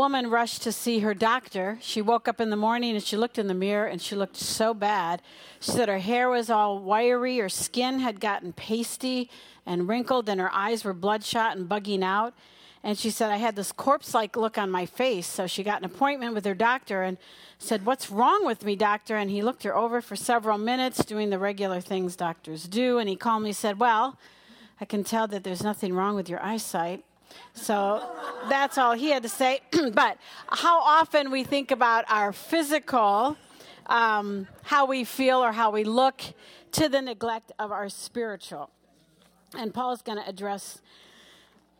woman rushed to see her doctor. She woke up in the morning and she looked in the mirror and she looked so bad. She said her hair was all wiry, her skin had gotten pasty and wrinkled, and her eyes were bloodshot and bugging out. And she said, I had this corpse like look on my face. So she got an appointment with her doctor and said, What's wrong with me, doctor? And he looked her over for several minutes, doing the regular things doctors do. And he calmly said, Well, I can tell that there's nothing wrong with your eyesight. So that's all he had to say. but how often we think about our physical, um, how we feel or how we look, to the neglect of our spiritual. And Paul's going to address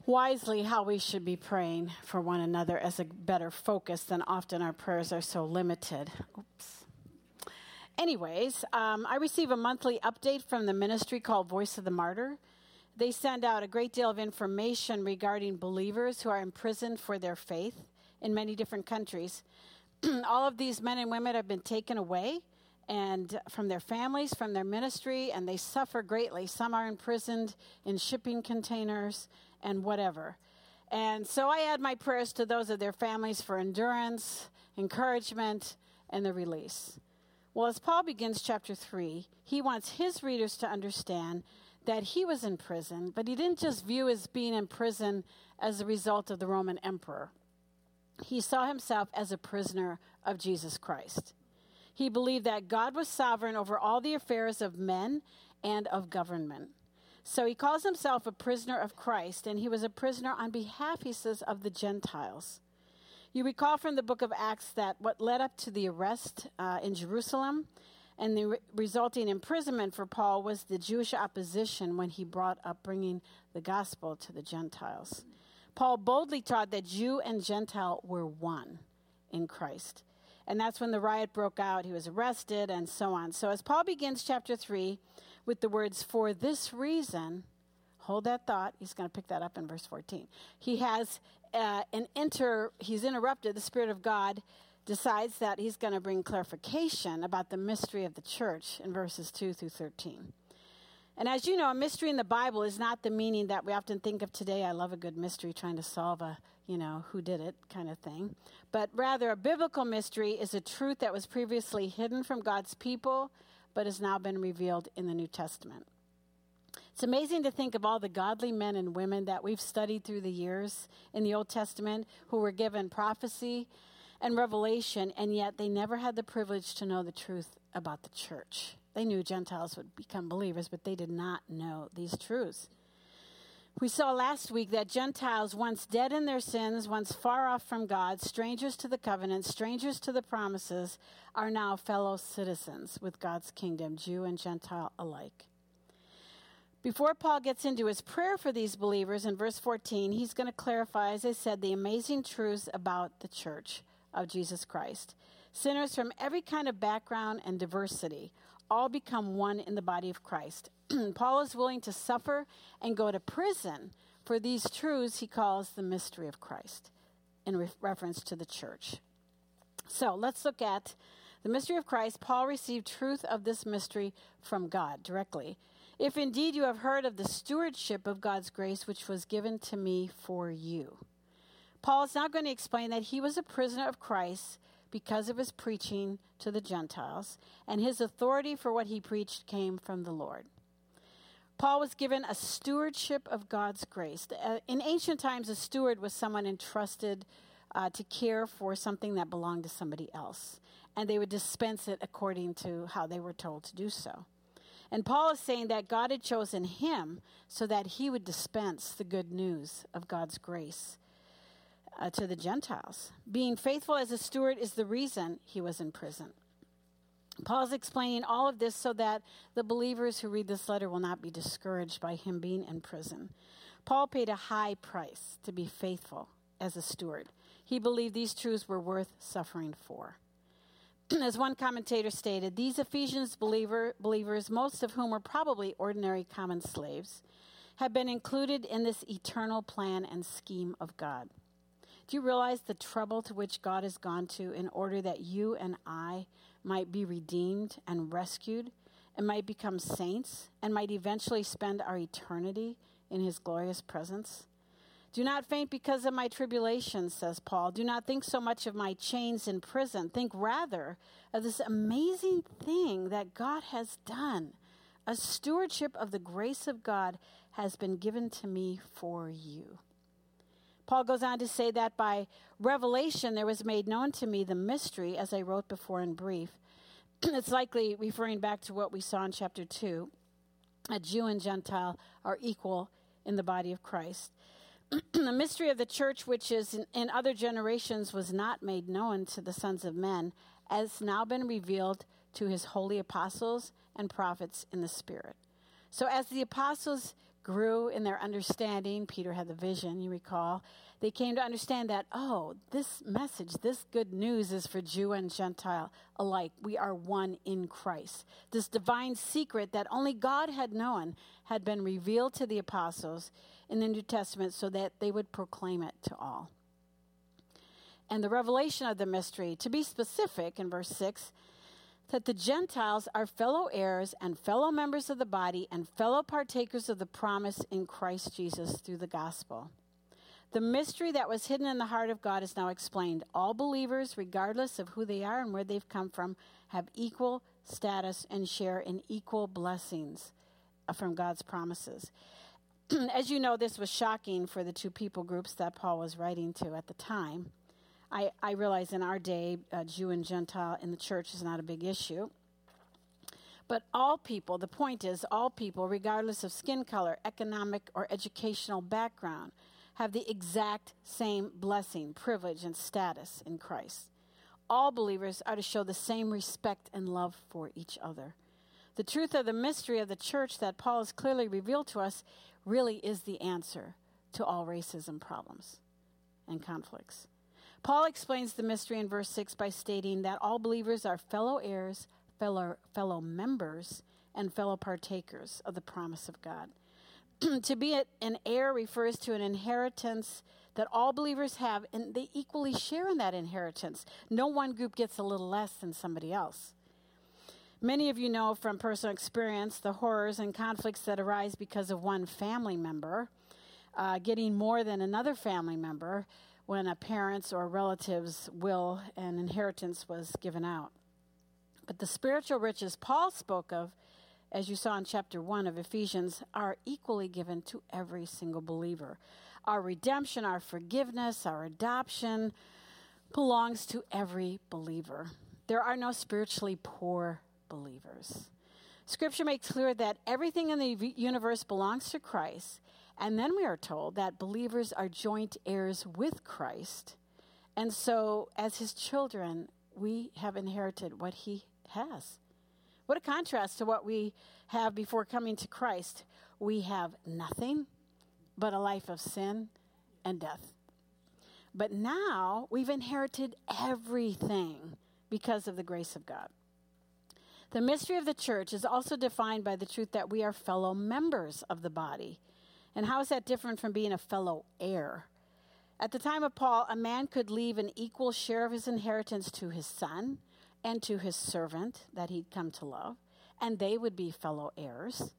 wisely how we should be praying for one another as a better focus than often our prayers are so limited. Oops. Anyways, um, I receive a monthly update from the ministry called Voice of the Martyr. They send out a great deal of information regarding believers who are imprisoned for their faith in many different countries. All of these men and women have been taken away and from their families, from their ministry, and they suffer greatly. Some are imprisoned in shipping containers and whatever. And so I add my prayers to those of their families for endurance, encouragement, and the release. Well, as Paul begins chapter 3, he wants his readers to understand that he was in prison, but he didn't just view his being in prison as a result of the Roman emperor. He saw himself as a prisoner of Jesus Christ. He believed that God was sovereign over all the affairs of men and of government. So he calls himself a prisoner of Christ, and he was a prisoner on behalf, he says, of the Gentiles. You recall from the book of Acts that what led up to the arrest uh, in Jerusalem and the re- resulting imprisonment for Paul was the Jewish opposition when he brought up bringing the gospel to the Gentiles. Paul boldly taught that Jew and Gentile were one in Christ. And that's when the riot broke out. He was arrested and so on. So, as Paul begins chapter 3 with the words, For this reason, hold that thought. He's going to pick that up in verse 14. He has uh, an inter, he's interrupted the Spirit of God decides that he's going to bring clarification about the mystery of the church in verses 2 through 13. And as you know, a mystery in the Bible is not the meaning that we often think of today. I love a good mystery trying to solve a, you know, who did it kind of thing. But rather, a biblical mystery is a truth that was previously hidden from God's people, but has now been revealed in the New Testament. It's amazing to think of all the godly men and women that we've studied through the years in the Old Testament who were given prophecy and revelation, and yet they never had the privilege to know the truth about the church. They knew Gentiles would become believers, but they did not know these truths. We saw last week that Gentiles, once dead in their sins, once far off from God, strangers to the covenant, strangers to the promises, are now fellow citizens with God's kingdom, Jew and Gentile alike. Before Paul gets into his prayer for these believers in verse 14, he's going to clarify, as I said, the amazing truths about the church of Jesus Christ. Sinners from every kind of background and diversity all become one in the body of Christ. Paul is willing to suffer and go to prison for these truths he calls the mystery of Christ in re- reference to the church. So let's look at the mystery of Christ. Paul received truth of this mystery from God directly. If indeed you have heard of the stewardship of God's grace which was given to me for you. Paul is now going to explain that he was a prisoner of Christ because of his preaching to the Gentiles, and his authority for what he preached came from the Lord. Paul was given a stewardship of God's grace. Uh, in ancient times, a steward was someone entrusted uh, to care for something that belonged to somebody else, and they would dispense it according to how they were told to do so. And Paul is saying that God had chosen him so that he would dispense the good news of God's grace uh, to the Gentiles. Being faithful as a steward is the reason he was in prison. Paul's explaining all of this so that the believers who read this letter will not be discouraged by him being in prison. Paul paid a high price to be faithful as a steward. He believed these truths were worth suffering for. As one commentator stated, these Ephesians believer, believers, most of whom were probably ordinary common slaves, have been included in this eternal plan and scheme of God. Do you realize the trouble to which God has gone to in order that you and I might be redeemed and rescued and might become saints and might eventually spend our eternity in his glorious presence? Do not faint because of my tribulations, says Paul. Do not think so much of my chains in prison. Think rather of this amazing thing that God has done. A stewardship of the grace of God has been given to me for you. Paul goes on to say that by revelation there was made known to me the mystery, as I wrote before in brief. it's likely referring back to what we saw in chapter 2. A Jew and Gentile are equal in the body of Christ. the mystery of the church, which is in, in, other generations was not made known to the sons of men, has now been revealed to his holy apostles and prophets in the Spirit. So, as the apostles grew in their understanding, Peter had the vision, you recall, they came to understand that, oh, this message, this good news is for Jew and Gentile alike. We are one in Christ. This divine secret that only God had known had been revealed to the apostles in the New Testament so that they would proclaim it to all. And the revelation of the mystery, to be specific in verse 6, that the Gentiles are fellow heirs and fellow members of the body and fellow partakers of the promise in Christ Jesus through the gospel. The mystery that was hidden in the heart of God is now explained. All believers, regardless of who they are and where they've come from, have equal status and share in equal blessings uh, from God's promises. As you know, this was shocking for the two people groups that Paul was writing to at the time. I, I realize in our day, uh, Jew and Gentile in the church is not a big issue. But all people, the point is, all people, regardless of skin color, economic, or educational background, have the exact same blessing, privilege, and status in Christ. All believers are to show the same respect and love for each other. The truth of the mystery of the church that Paul has clearly revealed to us really is the answer to all racism problems and conflicts. Paul explains the mystery in verse 6 by stating that all believers are fellow heirs, fellow, fellow members, and fellow partakers of the promise of God. to be an heir refers to an inheritance that all believers have, and they equally share in that inheritance. No one group gets a little less than somebody else. Many of you know from personal experience the horrors and conflicts that arise because of one family member uh, getting more than another family member when a parent's or relative's will and inheritance was given out. But the spiritual riches Paul spoke of as you saw in chapter 1 of Ephesians, are equally given to every single believer. Our redemption, our forgiveness, our adoption belongs to every believer. There are no spiritually poor believers. Scripture makes clear that everything in the universe belongs to Christ, and then we are told that believers are joint heirs with Christ. And so, as his children, we have inherited what he has. What a contrast to what we have before coming to Christ. We have nothing but a life of sin and death. But now we've inherited everything because of the grace of God. The mystery of the church is also defined by the truth that we are fellow members of the body. And how is that different from being a fellow heir? At the time of Paul, a man could leave an equal share of his inheritance to his son, and to his servant that he'd come to love, and they would be fellow heirs.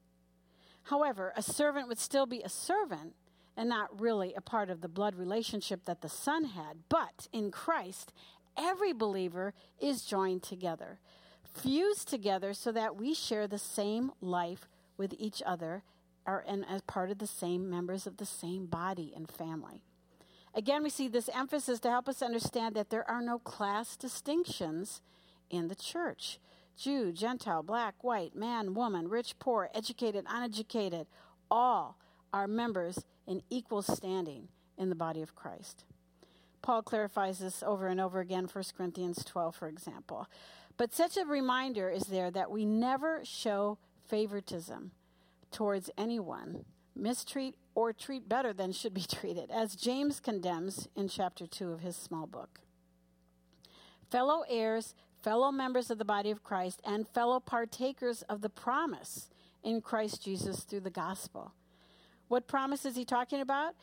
However, a servant would still be a servant and not really a part of the blood relationship that the son had. But in Christ, every believer is joined together, fused together so that we share the same life with each other are, and as part of the same members of the same body and family. Again, we see this emphasis to help us understand that there are no class distinctions in the church Jew, Gentile, black, white, man, woman, rich, poor, educated, uneducated, all are members in equal standing in the body of Christ. Paul clarifies this over and over again, 1 Corinthians 12, for example. But such a reminder is there that we never show favoritism towards anyone, mistreat or treat better than should be treated, as James condemns in chapter 2 of his small book. Fellow heirs, fellow members of the body of Christ, and fellow partakers of the promise in Christ Jesus through the gospel. What promise is he talking about?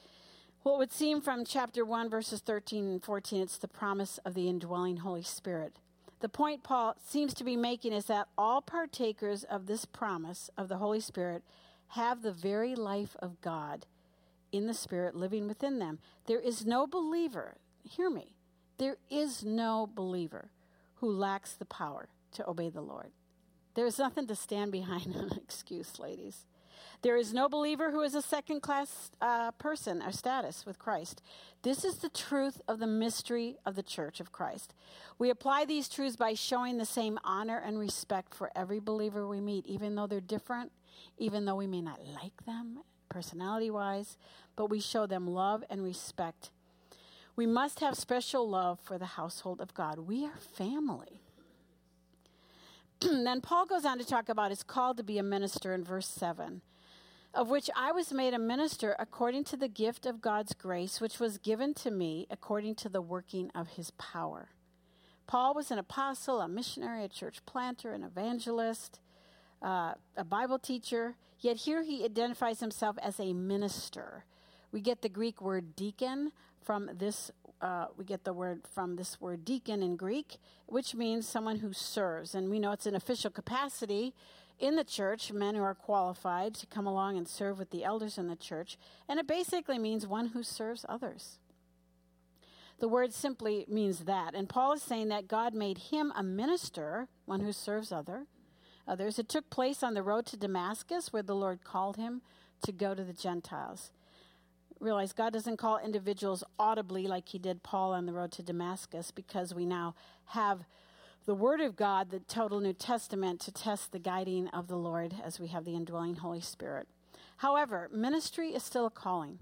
Well, it would seem from chapter 1, verses 13 and 14, it's the promise of the indwelling Holy Spirit. The point Paul seems to be making is that all partakers of this promise of the Holy Spirit have the very life of God in the Spirit living within them. There is no believer, hear me, there is no believer who lacks the power to obey the Lord. There is nothing to stand behind an excuse, ladies. There is no believer who is a second class uh, person or status with Christ. This is the truth of the mystery of the church of Christ. We apply these truths by showing the same honor and respect for every believer we meet, even though they're different, even though we may not like them personality wise, but we show them love and respect. We must have special love for the household of God. We are family. then Paul goes on to talk about his call to be a minister in verse 7 of which I was made a minister according to the gift of God's grace, which was given to me according to the working of his power. Paul was an apostle, a missionary, a church planter, an evangelist, uh, a Bible teacher, yet here he identifies himself as a minister. We get the Greek word deacon from this. Uh, we get the word from this word deacon in Greek, which means someone who serves, and we know it's an official capacity in the church, men who are qualified to come along and serve with the elders in the church, and it basically means one who serves others. The word simply means that. And Paul is saying that God made him a minister, one who serves other, others. It took place on the road to Damascus where the Lord called him to go to the Gentiles. Realize God doesn't call individuals audibly like he did Paul on the road to Damascus because we now have the Word of God, the total New Testament, to test the guiding of the Lord as we have the indwelling Holy Spirit. However, ministry is still a calling.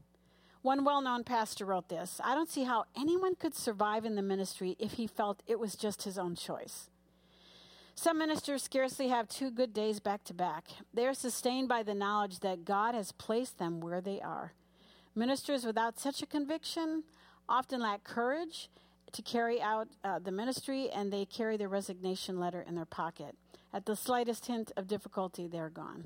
One well known pastor wrote this I don't see how anyone could survive in the ministry if he felt it was just his own choice. Some ministers scarcely have two good days back to back. They are sustained by the knowledge that God has placed them where they are. Ministers without such a conviction often lack courage to carry out uh, the ministry, and they carry their resignation letter in their pocket. At the slightest hint of difficulty, they're gone.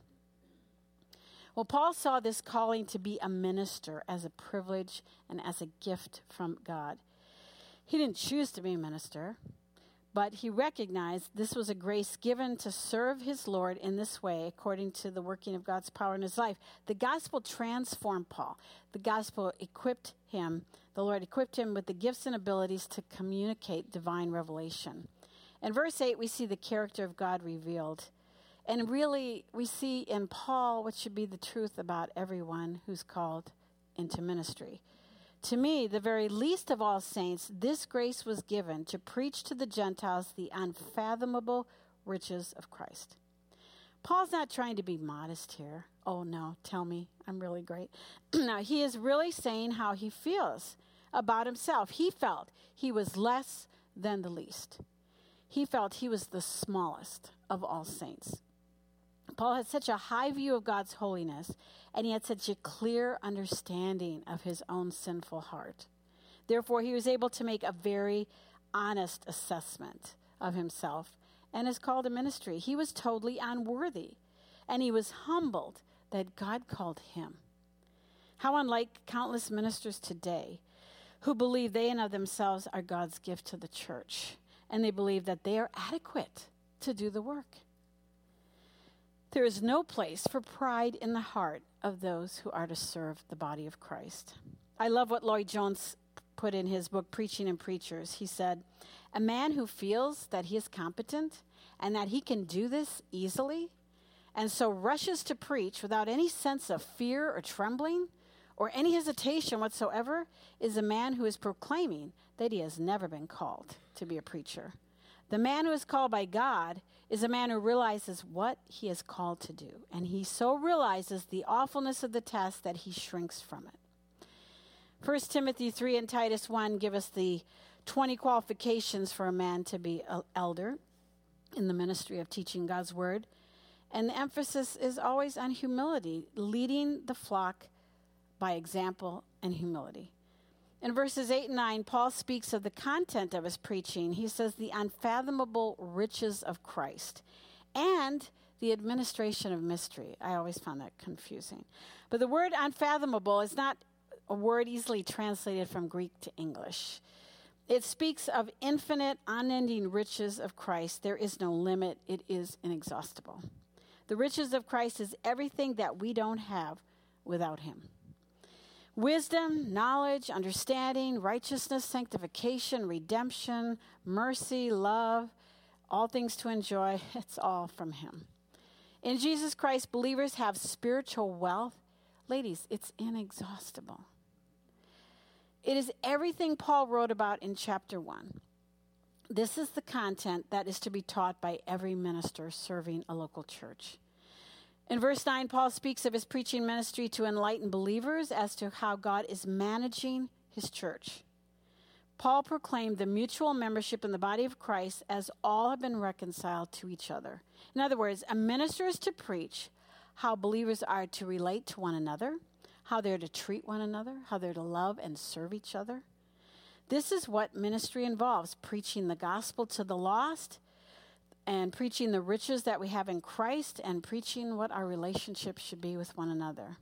Well, Paul saw this calling to be a minister as a privilege and as a gift from God. He didn't choose to be a minister, but he recognized this was a grace given to serve his Lord in this way, according to the working of God's power in his life. The gospel transformed Paul. The gospel equipped him, the Lord equipped him with the gifts and abilities to communicate divine revelation. In verse 8, we see the character of God revealed. And really, we see in Paul what should be the truth about everyone who's called into ministry. To me, the very least of all saints, this grace was given to preach to the Gentiles the unfathomable riches of Christ. Paul's not trying to be modest here. Oh, no, tell me, I'm really great. now, he is really saying how he feels about himself. He felt he was less than the least, he felt he was the smallest of all saints. Paul had such a high view of God's holiness, and he had such a clear understanding of his own sinful heart. Therefore, he was able to make a very honest assessment of himself and is called to ministry. He was totally unworthy, and he was humbled that God called him. How unlike countless ministers today who believe they and of themselves are God's gift to the church, and they believe that they are adequate to do the work. There is no place for pride in the heart of those who are to serve the body of Christ. I love what Lloyd Jones put in his book, Preaching and Preachers. He said, A man who feels that he is competent and that he can do this easily, and so rushes to preach without any sense of fear or trembling or any hesitation whatsoever, is a man who is proclaiming that he has never been called to be a preacher. The man who is called by God is a man who realizes what he is called to do, and he so realizes the awfulness of the task that he shrinks from it. 1 Timothy 3 and Titus 1 give us the 20 qualifications for a man to be an elder in the ministry of teaching God's word. And the emphasis is always on humility, leading the flock by example and humility. In verses 8 and 9, Paul speaks of the content of his preaching. He says, the unfathomable riches of Christ and the administration of mystery. I always found that confusing. But the word unfathomable is not a word easily translated from Greek to English. It speaks of infinite, unending riches of Christ. There is no limit, it is inexhaustible. The riches of Christ is everything that we don't have without Him. Wisdom, knowledge, understanding, righteousness, sanctification, redemption, mercy, love, all things to enjoy, it's all from Him. In Jesus Christ, believers have spiritual wealth. Ladies, it's inexhaustible. It is everything Paul wrote about in chapter 1. This is the content that is to be taught by every minister serving a local church. In verse 9, Paul speaks of his preaching ministry to enlighten believers as to how God is managing his church. Paul proclaimed the mutual membership in the body of Christ as all have been reconciled to each other. In other words, a minister is to preach how believers are to relate to one another, how they're to treat one another, how they're to love and serve each other. This is what ministry involves preaching the gospel to the lost and preaching the riches that we have in Christ and preaching what our relationship should be with one another.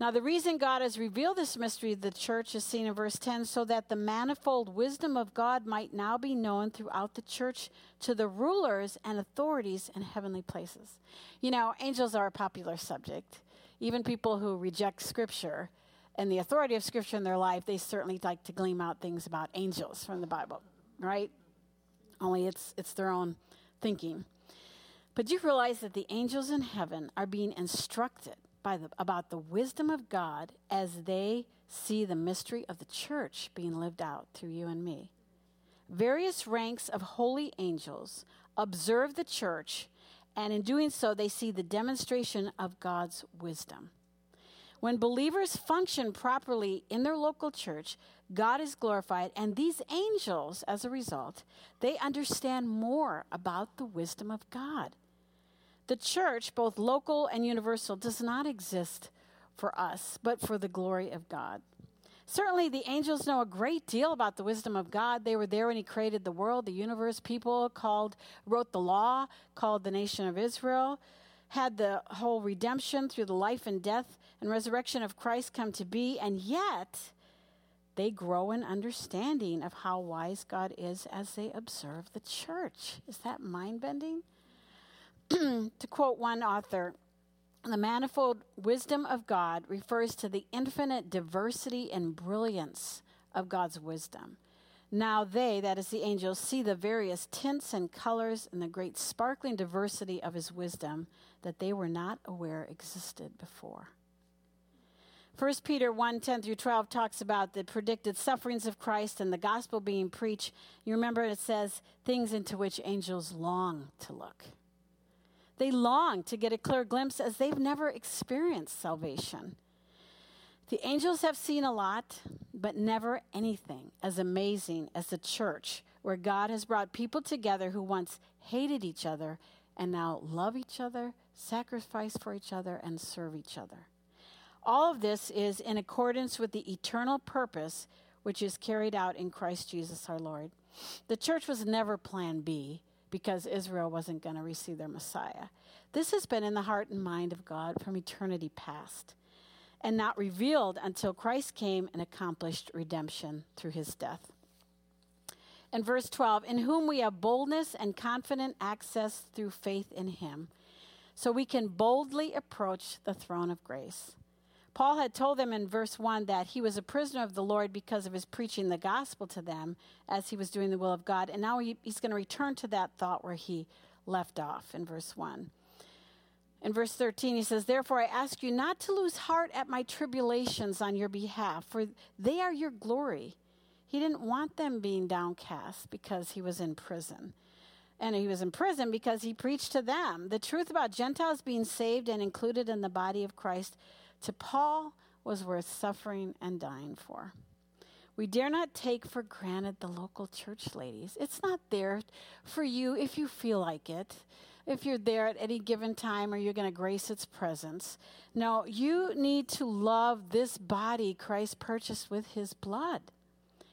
Now, the reason God has revealed this mystery to the church is seen in verse 10 so that the manifold wisdom of God might now be known throughout the church to the rulers and authorities in heavenly places. You know, angels are a popular subject. Even people who reject Scripture and the authority of Scripture in their life, they certainly like to glean out things about angels from the Bible, right? Only it's, it's their own thinking. But do you realize that the angels in heaven are being instructed by the, about the wisdom of God as they see the mystery of the church being lived out through you and me. Various ranks of holy angels observe the church, and in doing so, they see the demonstration of God's wisdom. When believers function properly in their local church, God is glorified, and these angels, as a result, they understand more about the wisdom of God. The church, both local and universal, does not exist for us, but for the glory of God. Certainly, the angels know a great deal about the wisdom of God. They were there when He created the world, the universe. People called, wrote the law, called the nation of Israel, had the whole redemption through the life and death and resurrection of Christ come to be, and yet they grow in understanding of how wise God is as they observe the church. Is that mind bending? to quote one author, the manifold wisdom of God refers to the infinite diversity and brilliance of God's wisdom. Now they, that is the angels, see the various tints and colors and the great sparkling diversity of his wisdom that they were not aware existed before. 1 Peter 1 10 through 12 talks about the predicted sufferings of Christ and the gospel being preached. You remember it says things into which angels long to look. They long to get a clear glimpse as they've never experienced salvation. The angels have seen a lot, but never anything as amazing as the church, where God has brought people together who once hated each other and now love each other, sacrifice for each other, and serve each other. All of this is in accordance with the eternal purpose which is carried out in Christ Jesus our Lord. The church was never plan B because Israel wasn't going to receive their Messiah. This has been in the heart and mind of God from eternity past and not revealed until Christ came and accomplished redemption through his death. In verse 12, in whom we have boldness and confident access through faith in him, so we can boldly approach the throne of grace. Paul had told them in verse 1 that he was a prisoner of the Lord because of his preaching the gospel to them as he was doing the will of God. And now he, he's going to return to that thought where he left off in verse 1. In verse 13, he says, Therefore I ask you not to lose heart at my tribulations on your behalf, for they are your glory. He didn't want them being downcast because he was in prison. And he was in prison because he preached to them the truth about Gentiles being saved and included in the body of Christ. To Paul was worth suffering and dying for. We dare not take for granted the local church, ladies. It's not there for you if you feel like it if you're there at any given time or you're going to grace its presence. No, you need to love this body Christ purchased with his blood.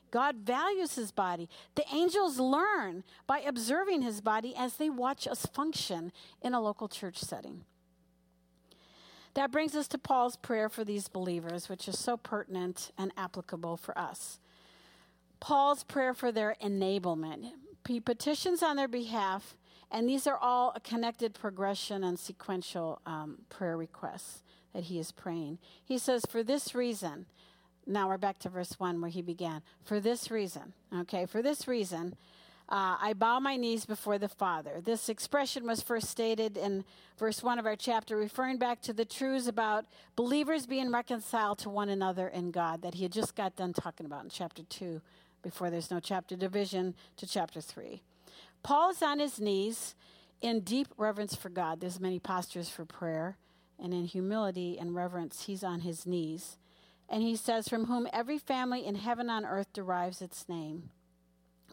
God values his body. The angels learn by observing his body as they watch us function in a local church setting. That brings us to Paul's prayer for these believers, which is so pertinent and applicable for us. Paul's prayer for their enablement. He petitions on their behalf and these are all a connected progression and sequential um, prayer requests. that he is praying. He says, For this reason, now we're back to verse 1 where he began. For this reason, okay, for this reason, uh, I bow my knees before the Father. This expression was first stated in verse 1 of our chapter, referring back to the truths about believers being reconciled to one another in God that he had just got done talking about in chapter 2, before there's no chapter division to chapter 3. Paul's on his knees in deep reverence for God. There's many postures for prayer, and in humility and reverence, he's on his knees. And he says, From whom every family in heaven on earth derives its name.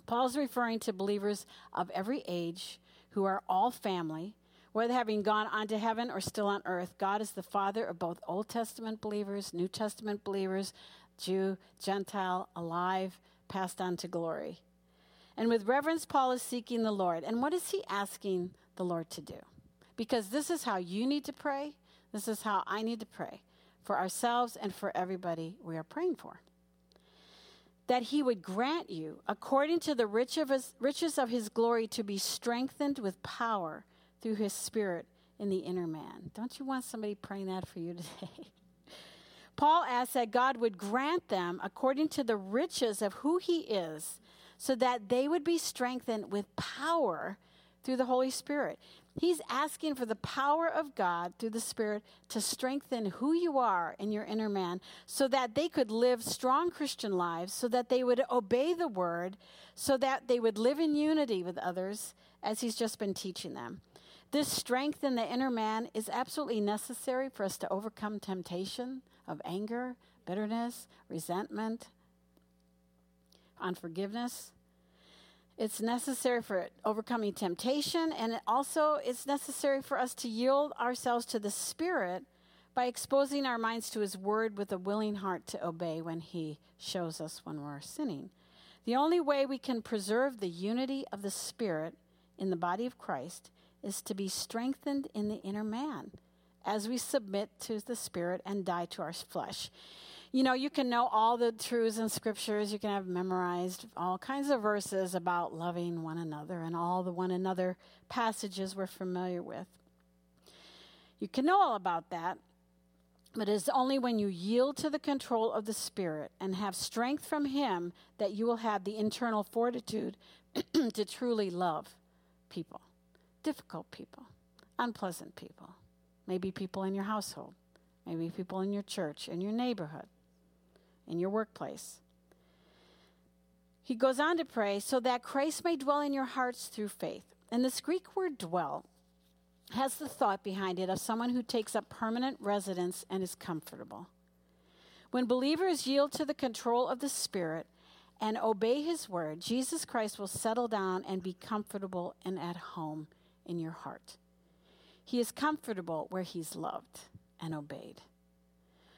Paul's referring to believers of every age who are all family, whether having gone on to heaven or still on earth. God is the Father of both Old Testament believers, New Testament believers, Jew, Gentile, alive, passed on to glory. And with reverence, Paul is seeking the Lord. And what is he asking the Lord to do? Because this is how you need to pray. This is how I need to pray for ourselves and for everybody we are praying for that he would grant you, according to the riches of his glory, to be strengthened with power through his spirit in the inner man. Don't you want somebody praying that for you today? Paul asks that God would grant them, according to the riches of who he is, so that they would be strengthened with power through the Holy Spirit. He's asking for the power of God through the Spirit to strengthen who you are in your inner man so that they could live strong Christian lives, so that they would obey the word, so that they would live in unity with others as He's just been teaching them. This strength in the inner man is absolutely necessary for us to overcome temptation of anger, bitterness, resentment, unforgiveness. It's necessary for overcoming temptation, and it also it's necessary for us to yield ourselves to the Spirit by exposing our minds to His Word with a willing heart to obey when He shows us when we're sinning. The only way we can preserve the unity of the Spirit in the body of Christ is to be strengthened in the inner man as we submit to the Spirit and die to our flesh you know, you can know all the truths in scriptures. You can have memorized all kinds of verses about loving one another and all the one another passages we're familiar with. You can know all about that, but it is only when you yield to the control of the Spirit and have strength from Him that you will have the internal fortitude to truly love people, difficult people, unpleasant people, maybe people in your household, maybe people in your church, in your neighborhood in your workplace. He goes on to pray, so that Christ may dwell in your hearts through faith. And this Greek word dwell has the thought behind it of someone who takes up permanent residence and is comfortable. When believers yield to the control of the Spirit and obey His word, Jesus Christ will settle down and be comfortable and at home in your heart. He is comfortable where He's loved and obeyed.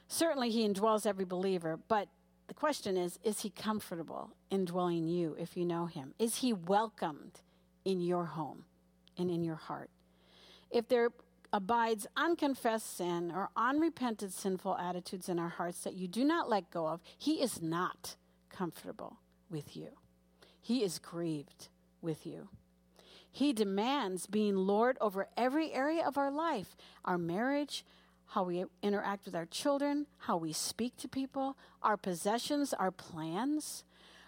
Certainly, he indwells every believer, but the question is is he comfortable indwelling you if you know him? Is he welcomed in your home and in your heart? If there abides unconfessed sin or unrepented sinful attitudes in our hearts that you do not let go of, he is not comfortable with you. He is grieved with you. He demands being Lord over every area of our life our marriage, how we interact with our children, how we speak to people, our possessions, our plans,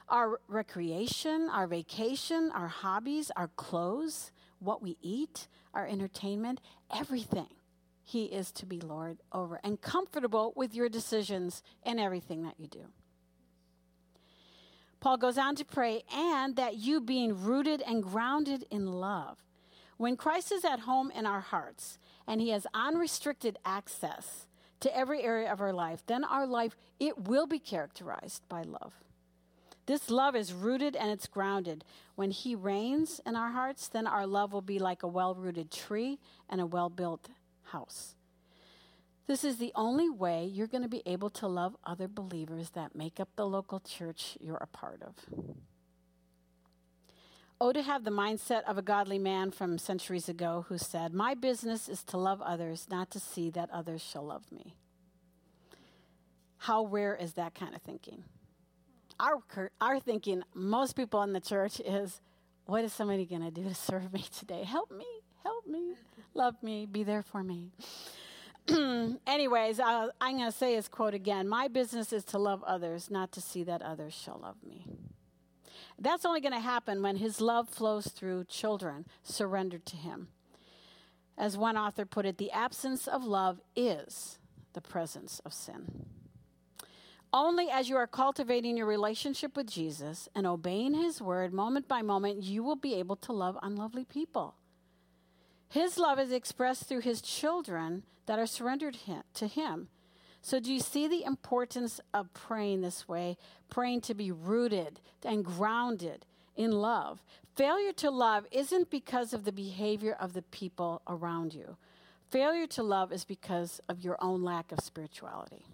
our recreation, our vacation, our hobbies, our clothes, what we eat, our entertainment, everything. He is to be Lord over and comfortable with your decisions and everything that you do. Paul goes on to pray, and that you being rooted and grounded in love. When Christ is at home in our hearts, and he has unrestricted access to every area of our life, then our life it will be characterized by love. This love is rooted and it's grounded. When he reigns in our hearts, then our love will be like a well-rooted tree and a well-built house. This is the only way you're going to be able to love other believers that make up the local church you're a part of. Oh, to have the mindset of a godly man from centuries ago who said, My business is to love others, not to see that others shall love me. How rare is that kind of thinking? Our, our thinking, most people in the church, is, What is somebody going to do to serve me today? Help me, help me, love me, be there for me. anyways, uh, I'm going to say his quote again My business is to love others, not to see that others shall love me. That's only going to happen when his love flows through children surrendered to him. As one author put it, the absence of love is the presence of sin. Only as you are cultivating your relationship with Jesus and obeying his word moment by moment, you will be able to love unlovely people. His love is expressed through his children that are surrendered to him. So, do you see the importance of praying this way? Praying to be rooted and grounded in love. Failure to love isn't because of the behavior of the people around you, failure to love is because of your own lack of spirituality.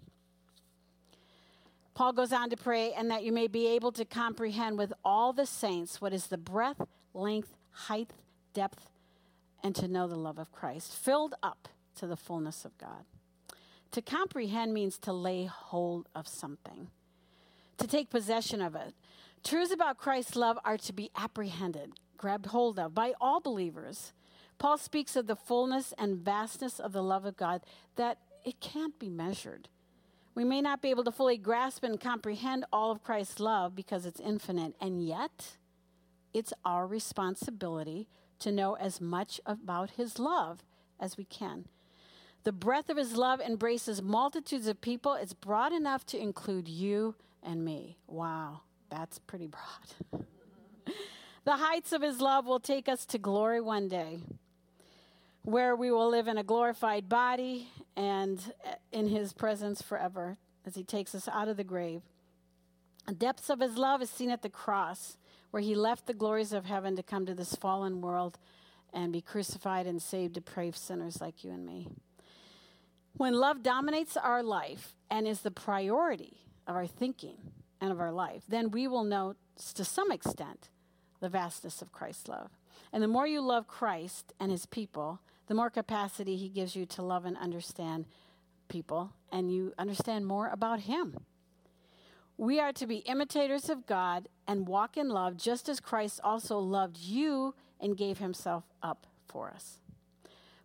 Paul goes on to pray, and that you may be able to comprehend with all the saints what is the breadth, length, height, depth, and to know the love of Christ, filled up to the fullness of God. To comprehend means to lay hold of something, to take possession of it. Truths about Christ's love are to be apprehended, grabbed hold of by all believers. Paul speaks of the fullness and vastness of the love of God that it can't be measured. We may not be able to fully grasp and comprehend all of Christ's love because it's infinite, and yet it's our responsibility to know as much about his love as we can. The breadth of his love embraces multitudes of people. It's broad enough to include you and me. Wow, that's pretty broad. the heights of his love will take us to glory one day, where we will live in a glorified body and eh, in his presence forever as he takes us out of the grave. The depths of his love is seen at the cross where he left the glories of heaven to come to this fallen world and be crucified and save depraved sinners like you and me. When love dominates our life and is the priority of our thinking and of our life, then we will know to some extent the vastness of Christ's love. And the more you love Christ and his people, the more capacity he gives you to love and understand people, and you understand more about him. We are to be imitators of God and walk in love just as Christ also loved you and gave himself up for us.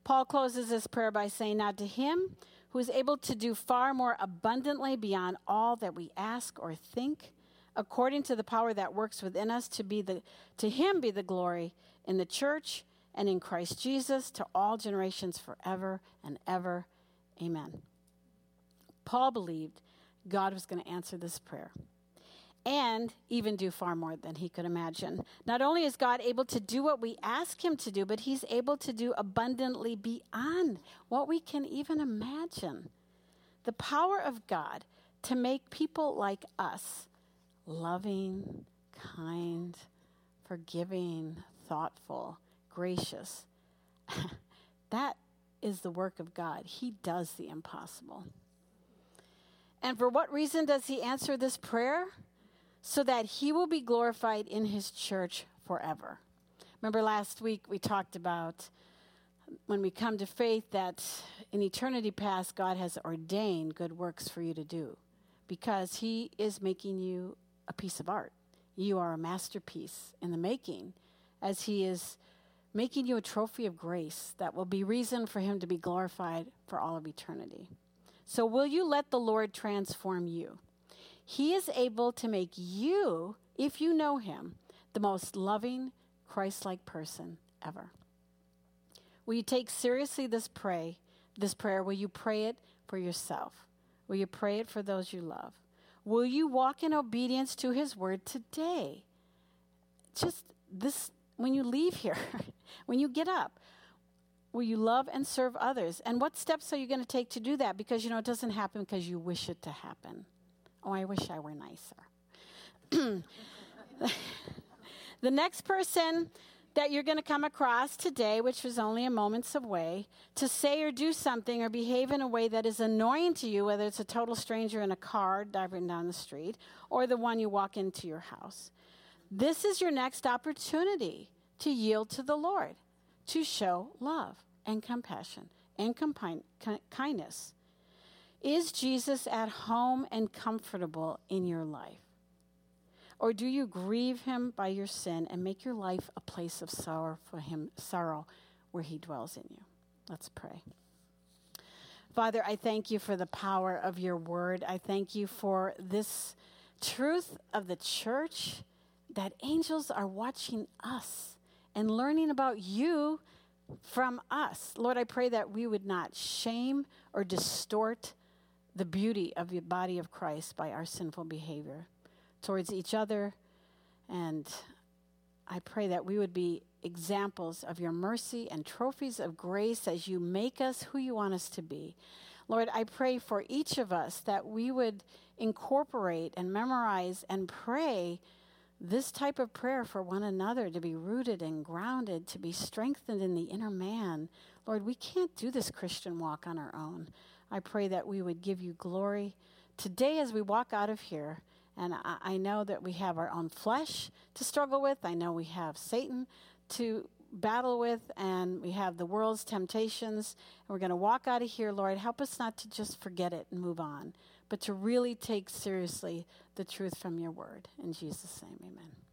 Paul closes this prayer by saying, Now to him who is able to do far more abundantly beyond all that we ask or think, according to the power that works within us, to be the to him be the glory in the church and in Christ Jesus to all generations forever and ever. Amen. Paul believed God was going to answer this prayer and even do far more than he could imagine. Not only is God able to do what we ask him to do, but he's able to do abundantly beyond what we can even imagine. The power of God to make people like us loving, kind, forgiving, thoughtful, gracious. that is the work of God. He does the impossible. And for what reason does he answer this prayer? So that he will be glorified in his church forever. Remember last week we talked about when we come to faith that in eternity past, God has ordained good works for you to do because he is making you a piece of art. You are a masterpiece in the making as he is making you a trophy of grace that will be reason for him to be glorified for all of eternity. So, will you let the Lord transform you? He is able to make you, if you know Him, the most loving, Christ like person ever. Will you take seriously this pray, this prayer? Will you pray it for yourself? Will you pray it for those you love? Will you walk in obedience to his word today? Just this when you leave here, when you get up, will you love and serve others? And what steps are you going to take to do that? Because you know it doesn't happen because you wish it to happen. Oh, I wish I were nicer. the next person that you're going to come across today, which was only a moment's away, to say or do something or behave in a way that is annoying to you, whether it's a total stranger in a car driving down the street or the one you walk into your house. This is your next opportunity to yield to the Lord to show love and compassion and compi- kindness. Is Jesus at home and comfortable in your life? Or do you grieve him by your sin and make your life a place of sorrow for him, sorrow where he dwells in you? Let's pray. Father, I thank you for the power of your word. I thank you for this truth of the church that angels are watching us and learning about you from us. Lord, I pray that we would not shame or distort the beauty of the body of Christ by our sinful behavior towards each other. And I pray that we would be examples of your mercy and trophies of grace as you make us who you want us to be. Lord, I pray for each of us that we would incorporate and memorize and pray this type of prayer for one another to be rooted and grounded, to be strengthened in the inner man. Lord, we can't do this Christian walk on our own. I pray that we would give you glory today as we walk out of here. And I, I know that we have our own flesh to struggle with. I know we have Satan to battle with, and we have the world's temptations. And we're going to walk out of here, Lord. Help us not to just forget it and move on, but to really take seriously the truth from your word. In Jesus' name, amen.